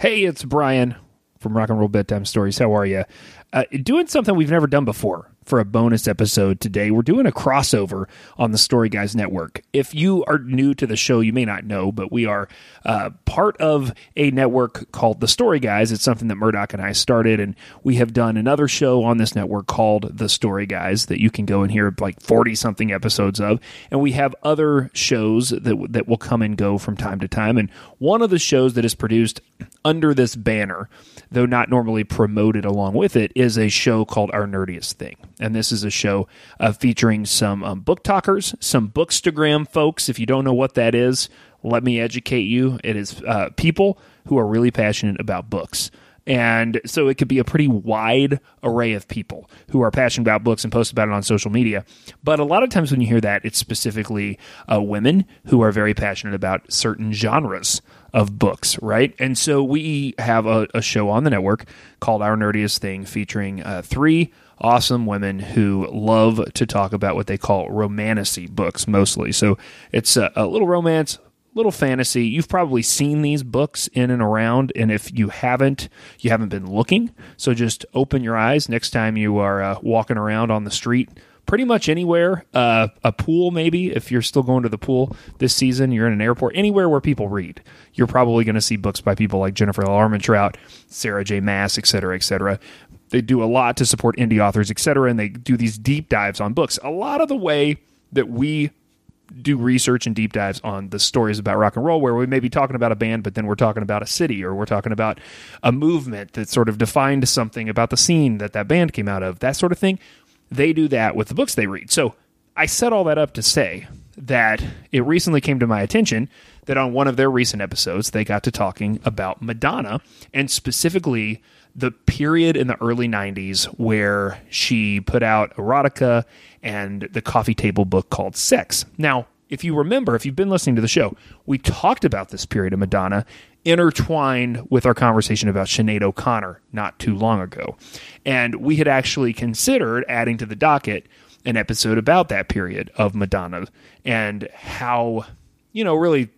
Hey, it's Brian from Rock and Roll Bedtime Stories. How are you? Uh, doing something we've never done before for a bonus episode today. We're doing a crossover on the Story Guys Network. If you are new to the show, you may not know, but we are uh, part of a network called The Story Guys. It's something that Murdoch and I started, and we have done another show on this network called The Story Guys that you can go and hear like 40 something episodes of. And we have other shows that, that will come and go from time to time. And one of the shows that is produced under this banner, though not normally promoted along with it, is a show called Our Nerdiest Thing. And this is a show uh, featuring some um, book talkers, some bookstagram folks. If you don't know what that is, let me educate you. It is uh, people who are really passionate about books. And so it could be a pretty wide array of people who are passionate about books and post about it on social media. But a lot of times when you hear that, it's specifically uh, women who are very passionate about certain genres of books, right? And so we have a, a show on the network called Our Nerdiest Thing featuring uh, three awesome women who love to talk about what they call romantasy books mostly. So it's a, a little romance, little fantasy. You've probably seen these books in and around, and if you haven't, you haven't been looking. So just open your eyes next time you are uh, walking around on the street. Pretty much anywhere, uh, a pool maybe. If you're still going to the pool this season, you're in an airport, anywhere where people read, you're probably going to see books by people like Jennifer L. Armentrout, Sarah J. Maas, et cetera, et cetera. They do a lot to support indie authors, et cetera, and they do these deep dives on books. A lot of the way that we do research and deep dives on the stories about rock and roll where we may be talking about a band but then we're talking about a city or we're talking about a movement that sort of defined something about the scene that that band came out of that sort of thing they do that with the books they read so i set all that up to say that it recently came to my attention that on one of their recent episodes they got to talking about madonna and specifically the period in the early 90s where she put out erotica and the coffee table book called Sex. Now, if you remember, if you've been listening to the show, we talked about this period of Madonna intertwined with our conversation about Sinead O'Connor not too long ago. And we had actually considered adding to the docket an episode about that period of Madonna and how, you know, really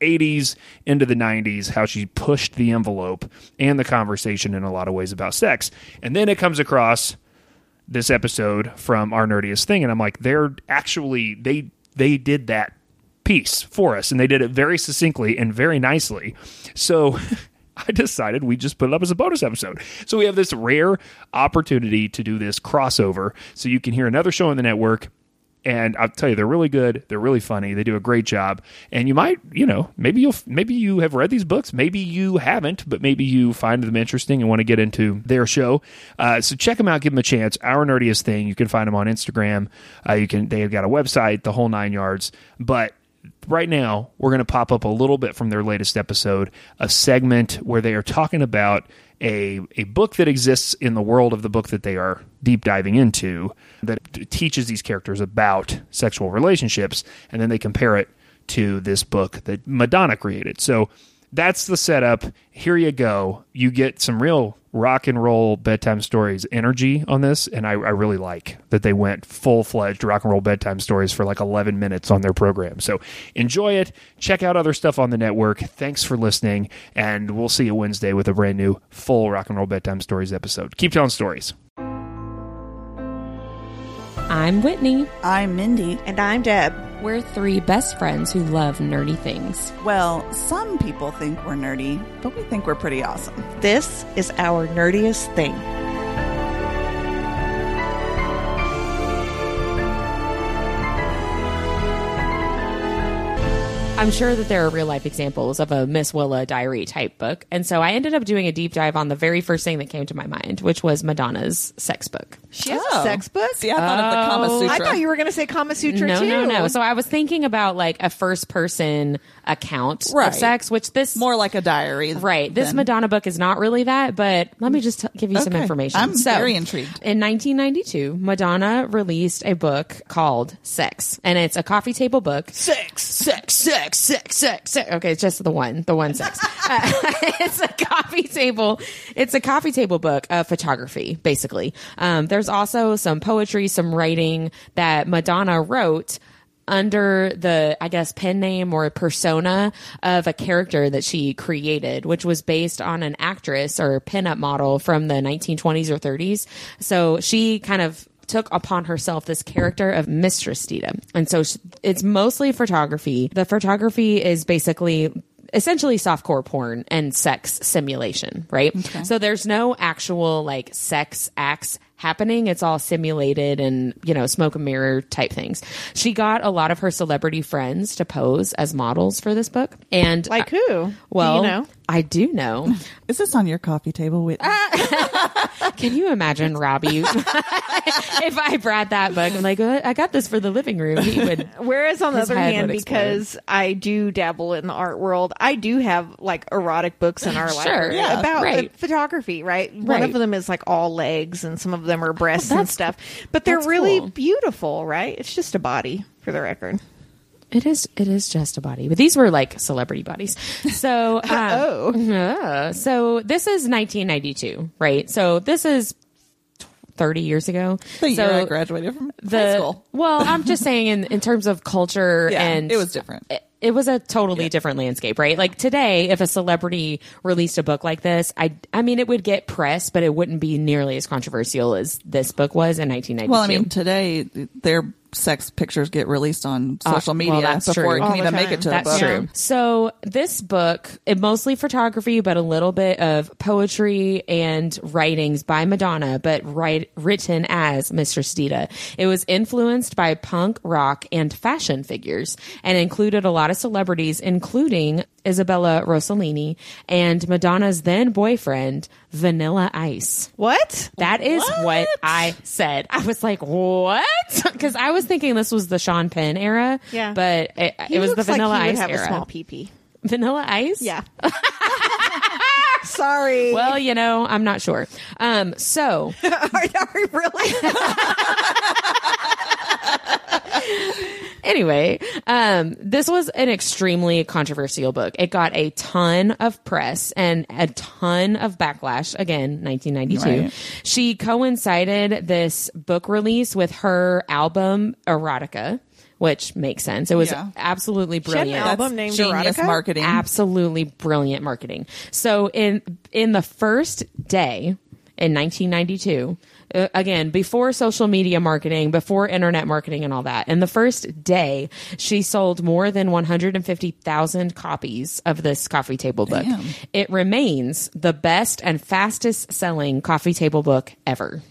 80s into the 90s, how she pushed the envelope and the conversation in a lot of ways about sex. And then it comes across this episode from our nerdiest thing, and I'm like, they're actually they they did that piece for us, and they did it very succinctly and very nicely. So. I decided we just put it up as a bonus episode. So we have this rare opportunity to do this crossover so you can hear another show on the network and I'll tell you, they're really good. They're really funny. They do a great job. And you might, you know, maybe you'll, maybe you have read these books. Maybe you haven't, but maybe you find them interesting and want to get into their show. Uh, so check them out. Give them a chance. Our nerdiest thing. You can find them on Instagram. Uh, you can. They've got a website, the whole nine yards. But right now, we're going to pop up a little bit from their latest episode, a segment where they are talking about a, a book that exists in the world of the book that they are deep diving into that teaches these characters about sexual relationships, and then they compare it to this book that Madonna created. So that's the setup. Here you go. You get some real rock and roll bedtime stories energy on this, and I, I really like that they went full fledged rock and roll bedtime stories for like 11 minutes on their program. So enjoy it. Check out other stuff on the network. Thanks for listening, and we'll see you Wednesday with a brand new full rock and roll bedtime stories episode. Keep telling stories. I'm Whitney. I'm Mindy. And I'm Deb. We're three best friends who love nerdy things. Well, some people think we're nerdy, but we think we're pretty awesome. This is our nerdiest thing. I'm sure that there are real life examples of a Miss Willa diary type book. And so I ended up doing a deep dive on the very first thing that came to my mind, which was Madonna's sex book. She has Oh. a sex book? See, I thought of the oh. Kama Oh. Sutra. I thought you were going to say Kama Sutra no, too. no, no. So I was thinking about like a first person account Right. of sex, which this more like a diary. Right. This than- Madonna book is not really that, but let me just t- give you some information. I'm So, very intrigued. In 1992, Madonna released a book called Sex, and it's a coffee table book. Sex, sex, sex, sex, sex, sex. Okay, it's just the one, the one sex. Uh, it's a coffee table. It's a coffee table book of photography, basically. Um, there's also some poetry, some writing that Madonna wrote under the, I guess, pen name or persona of a character that she created, which was based on an actress or pinup model from the 1920s or 30s. So she kind of took upon herself this character of Mistress Dita. And so it's mostly photography. The photography is basically essentially softcore porn and sex simulation, right? So there's no actual like sex acts happening. It's all simulated and, you know, smoke and mirror type things. She got a lot of her celebrity friends to pose as models for this book. And Like who? well, Do you know? I do know. Is this on your coffee table, Whitney? Can you imagine Robbie if I brought that book? I'm like, "Uh, I got this for the living room. He would. Whereas on the other hand, because I do dabble in the art world, I do have like erotic books in our Sure, library yeah, about right. uh, photography. Right? one of them is like all legs, and some of them are breasts and stuff. But they're really cool. beautiful, right? It's just a body, for the record. It is. It is just a body, but these were like celebrity bodies. So, um, Oh. uh, so this is 1992, right? So this is 30 years ago. the so year I graduated from the high school. well, I'm just saying in in terms of culture Yeah, and it was different. It, it was a totally different landscape, right? Like today, if a celebrity released a book like this, I I mean, it would get press, but it wouldn't be nearly as controversial as this book was in 1992. Well, I mean, today their sex pictures get released on social Uh, media well, that's before true. it can All even make it to That's a book. true. So this book, it mostly photography, but a little bit of poetry and writings by Madonna, but write, written as Mistress Dita. It was influenced by punk, rock, and fashion figures, and included a lot of celebrities, including Isabella Rossellini and Madonna's then boyfriend, Vanilla Ice. What? That is what, What? I said. I was like, what? Because I was thinking this was the Sean Penn era. Yeah. But it, it was the like Vanilla would Ice have era. a small pee Vanilla Ice? Yeah. Sorry. Well, you know, I'm not sure. Um, so are, are we really? Anyway, um, this was an extremely controversial book. It got a ton of press and a ton of backlash. Again, 1992. Right. She coincided this book release with her album Erotica. Which makes sense. It was Yeah. absolutely had an brilliant. album named genius Erotica? marketing. absolutely brilliant marketing. So in in the first day in 1992, uh, again before social media marketing, before internet marketing and all that, in the first day, she sold more than 150,000 copies of this coffee table book. Damn. It remains the best and fastest selling coffee table book ever.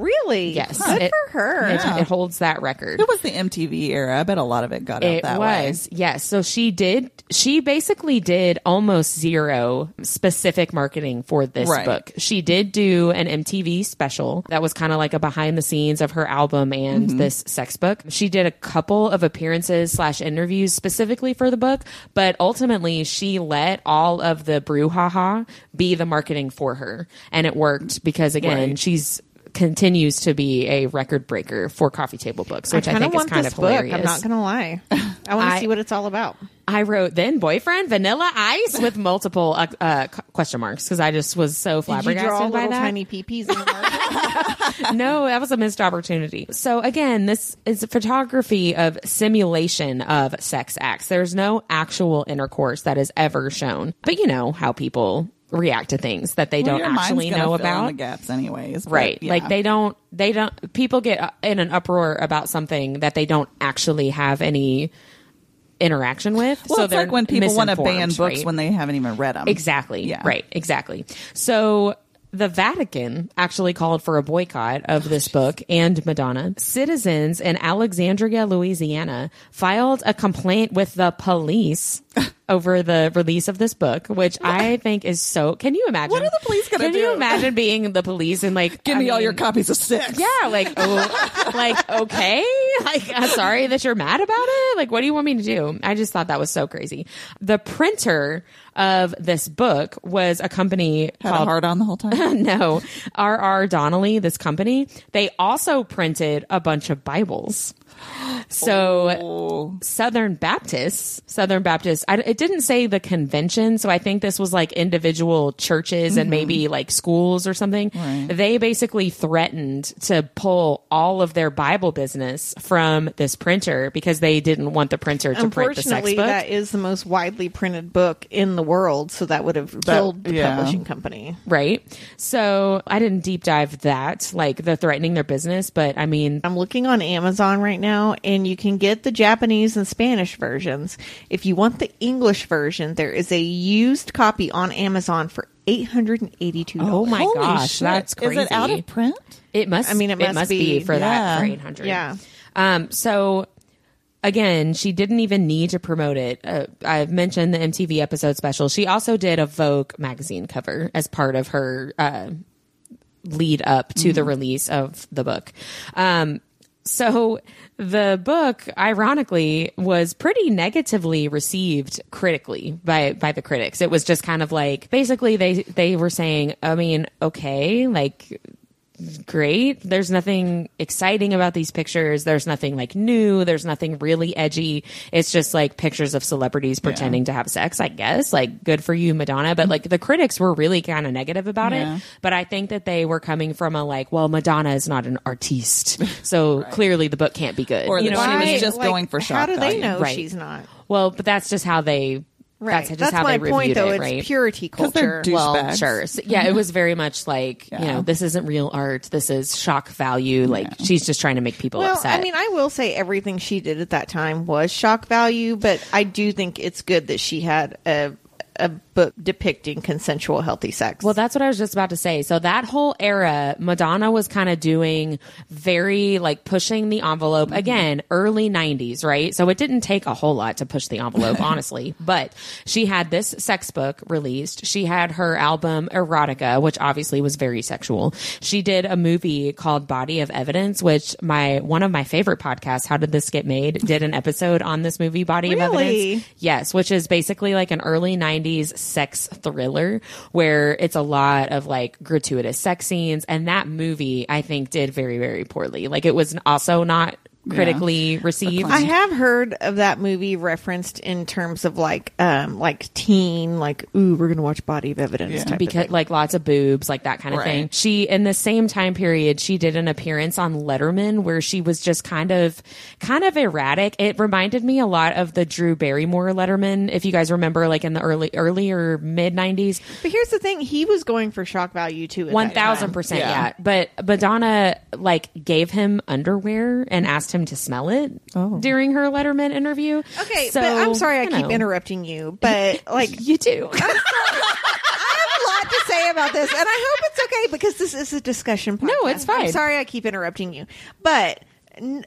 Really? Yes, Good It- for her. It, it holds that record. It was the MTV era. I bet a lot of it got out It that was, yes. So she did, she basically did almost zero specific marketing for this Right. book. She did do an MTV special that was kind of like a behind the scenes of her album and Mm-hmm. this sex book. She did a couple of appearances slash interviews specifically for the book, but ultimately she let all of the brouhaha be the marketing for her. And it worked because again, Right. she's continues to be a record breaker for coffee table books, which I, kinda think is kind this of book. hilarious. I'm not gonna lie. I want to see what it's all about. I wrote then boyfriend Vanilla Ice with multiple uh, uh, question marks because I just was so Did you flabbergasted draw by that. tiny peepees in the market? no, that was a missed opportunity. So again, this is a photography of simulation of sex acts. There's no actual intercourse that is ever shown, but you know how people react to things that they Well, don't actually know fill in about. the gaps anyways. but Right. yeah. Like they don't, they don't, people get in an uproar about something that they don't actually have any interaction with. Well, so it's like when people want to ban books right? when they haven't even read them. Exactly. Yeah. Right. Exactly. So the Vatican actually called for a boycott of this book and Madonna. Citizens in Alexandria, Louisiana filed a complaint with the police over the release of this book, which I think is so. Can you imagine? What are the police gonna do? Can you imagine being the police and like Give I me all your copies of six. yeah, like, oh, like, okay, like, I'm sorry that you're mad about it. Like, what do you want me to do? I just thought that was so crazy. The printer of this book was a company Had a called heart on the whole time. no, R.R. Donnelley, this company, they also printed a bunch of Bibles. So Oh. Southern Baptists, Southern Baptists, I, it didn't say the convention. So I think this was like individual churches and mm-hmm. maybe like schools or something. Right. They basically threatened to pull all of their Bible business from this printer because they didn't want the printer to print the sex Unfortunately, book. that is the most widely printed book in the world, so that would have killed the yeah. publishing company. right. So I didn't deep dive that, like the threatening their business, but I mean, I'm looking on Amazon right now, and you can get the Japanese and Spanish versions. If you want the English version, there is a used copy on Amazon for eight hundred and eighty-two. dollars. Oh my Holy gosh, shit. that's Is it out of print? It must. I mean, it must be, be. for that Yeah. for eight hundred. Yeah. Um. So again, she didn't even need to promote it. Uh, I've mentioned the MTV episode special. She also did a Vogue magazine cover as part of her uh, lead up to the release of the book. Um. So the book, ironically, was pretty negatively received critically by by the critics. It was just kind of like basically they they were saying, I mean, okay, like great. There's nothing exciting about these pictures. There's nothing like new. There's nothing really edgy. It's just like pictures of celebrities pretending to have sex, I guess. Like good for you, Madonna. But like the critics were really kind of negative about Yeah. it. But I think that they were coming from a like, well, Madonna is not an artiste. So clearly the book can't be good. Or you that know she was mean? just going for shock. How do they value. know Right. she's not? well, but that's just how they, Right. that's just how my they point, reviewed though. it, it's right? purity 'Cause they're culture. Well, sure. So, yeah, it was very much like, you know, this isn't real art. This is shock value. Like, she's just trying to make people Well, upset. I mean, I will say everything she did at that time was shock value, but I do think it's good that she had a a book depicting consensual, healthy sex. Well, that's what I was just about to say. So that whole era, Madonna was kind of doing very like pushing the envelope again, early 90s, right? So it didn't take a whole lot to push the envelope, honestly. But she had this sex book released. She had her album Erotica, which obviously was very sexual. She did a movie called Body of Evidence, which my one of my favorite podcasts, How Did This Get Made, did an episode on this movie Body of Evidence. Yes, which is basically like an early 90s sex thriller where it's a lot of like gratuitous sex scenes. And that movie, I think, did very, very poorly. Like it was also not critically received. I have heard of that movie referenced in terms of like, um, like teen, like, ooh, we're gonna watch Body of Evidence Yeah. type because of thing. like lots of boobs, like that kind of Right. thing. She in the same time period, she did an appearance on Letterman where she was just kind of kind of erratic. It reminded me a lot of the Drew Barrymore Letterman, if you guys remember, like in the early earlier mid nineties. But here's the thing: he was going for shock value too. at One that time. thousand percent, Yeah. yeah. But Madonna like gave him underwear and asked him to smell it oh. during her Letterman interview. Okay, So, but I'm sorry I you keep know. interrupting you, but like You do. I have a lot to say about this, and I hope it's okay because this is a discussion. Podcast. No, it's fine. I'm sorry I keep interrupting you, but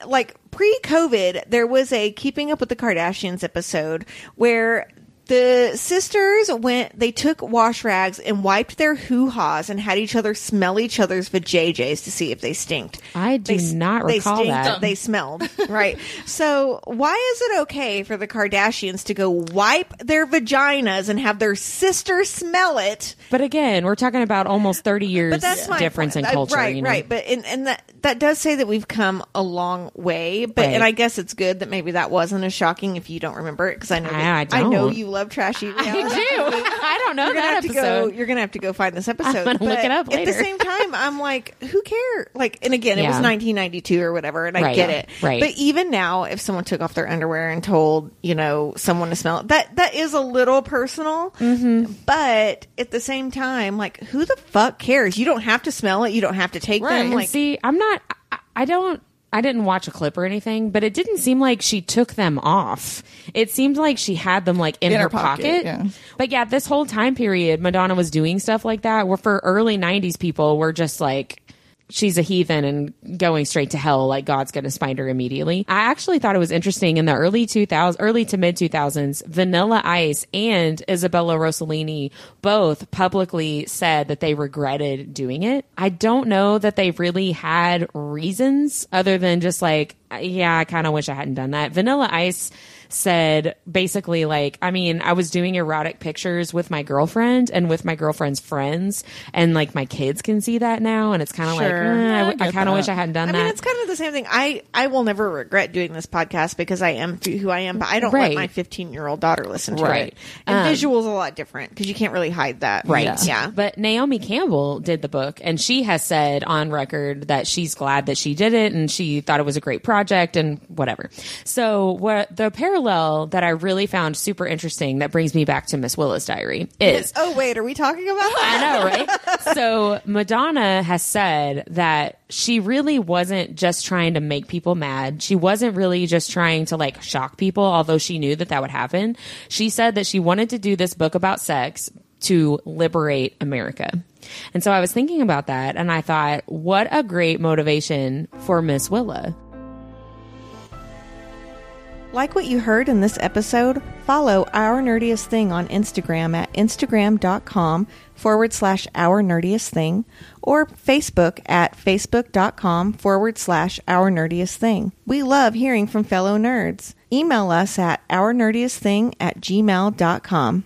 like pre-COVID, there was a Keeping Up with the Kardashians episode where. The sisters went, they took wash rags and wiped their hoo haws and had each other smell each other's vajayjays to see if they stinked. I do They not they recall stinked, that. They smelled, right? so why is it okay for the Kardashians to go wipe their vaginas and have their sister smell it? But again, we're talking about almost thirty years But that's my difference point. in Uh, culture, right? you know? Right, but and, and that that does say that we've come a long way. But Right. and I guess it's good that maybe that wasn't as shocking if you don't remember it because I know I- that- I know you love trashy. I do. I don't know You're gonna that have to go. episode. You're gonna have to go find this episode. gonna look it up later. At the same time, I'm like, who cares? Like, and again, it was 1992 or whatever, and I Right. get it. Right. But even now, if someone took off their underwear and told you know someone to smell it, that that is a little personal. Mm-hmm. But at the same time, like, who the fuck cares? You don't have to smell it. You don't have to take Right. them. And see, I'm not. I, I don't. I didn't watch a clip or anything, but it didn't seem like she took them off. It seemed like she had them like in, In her, her pocket, pocket. yeah. But yeah, this whole time period, Madonna was doing stuff like that. Where for early '90s people were just like. She's a heathen and going straight to hell. Like God's going to spite her immediately. I actually thought it was interesting in the early 2000s, early to mid 2000s. Vanilla Ice and Isabella Rossellini both publicly said that they regretted doing it. I don't know that they really had reasons other than just like yeah, I kind of wish I hadn't done that. Vanilla Ice said basically like I mean I was doing erotic pictures with my girlfriend and with my girlfriend's friends and like my kids can see that now and it's kind of like Sure. I, Yeah, I I kind of wish I hadn't done I that. mean, it's kind of the same thing. I I will never regret doing this podcast because I am who I am, but I don't Right. let my 15 year old daughter listen to Right. it. And Um, visuals a lot different because you can't really hide that. Right. Yeah. Yeah. But Naomi Campbell did the book and she has said on record that she's glad that she did it and she thought it was a great project and whatever. So what the parallel that I really found super interesting that brings me back to Miss Willa's diary is Oh wait, are we talking about that? I know, right? so Madonna has said that she really wasn't just trying to make people mad. She wasn't really just trying to like shock people, although she knew that that would happen. She said that she wanted to do this book about sex to liberate America. And so I was thinking about that and I thought, what a great motivation for Miss Willa. Like what you heard in this episode, follow Our Nerdiest Thing on Instagram at instagram.com forward slash Our Nerdiest Thing or Facebook at facebook.com forward slash Our Nerdiest Thing. We love hearing from fellow nerds. Email us at Our Nerdiest Thing at gmail.com.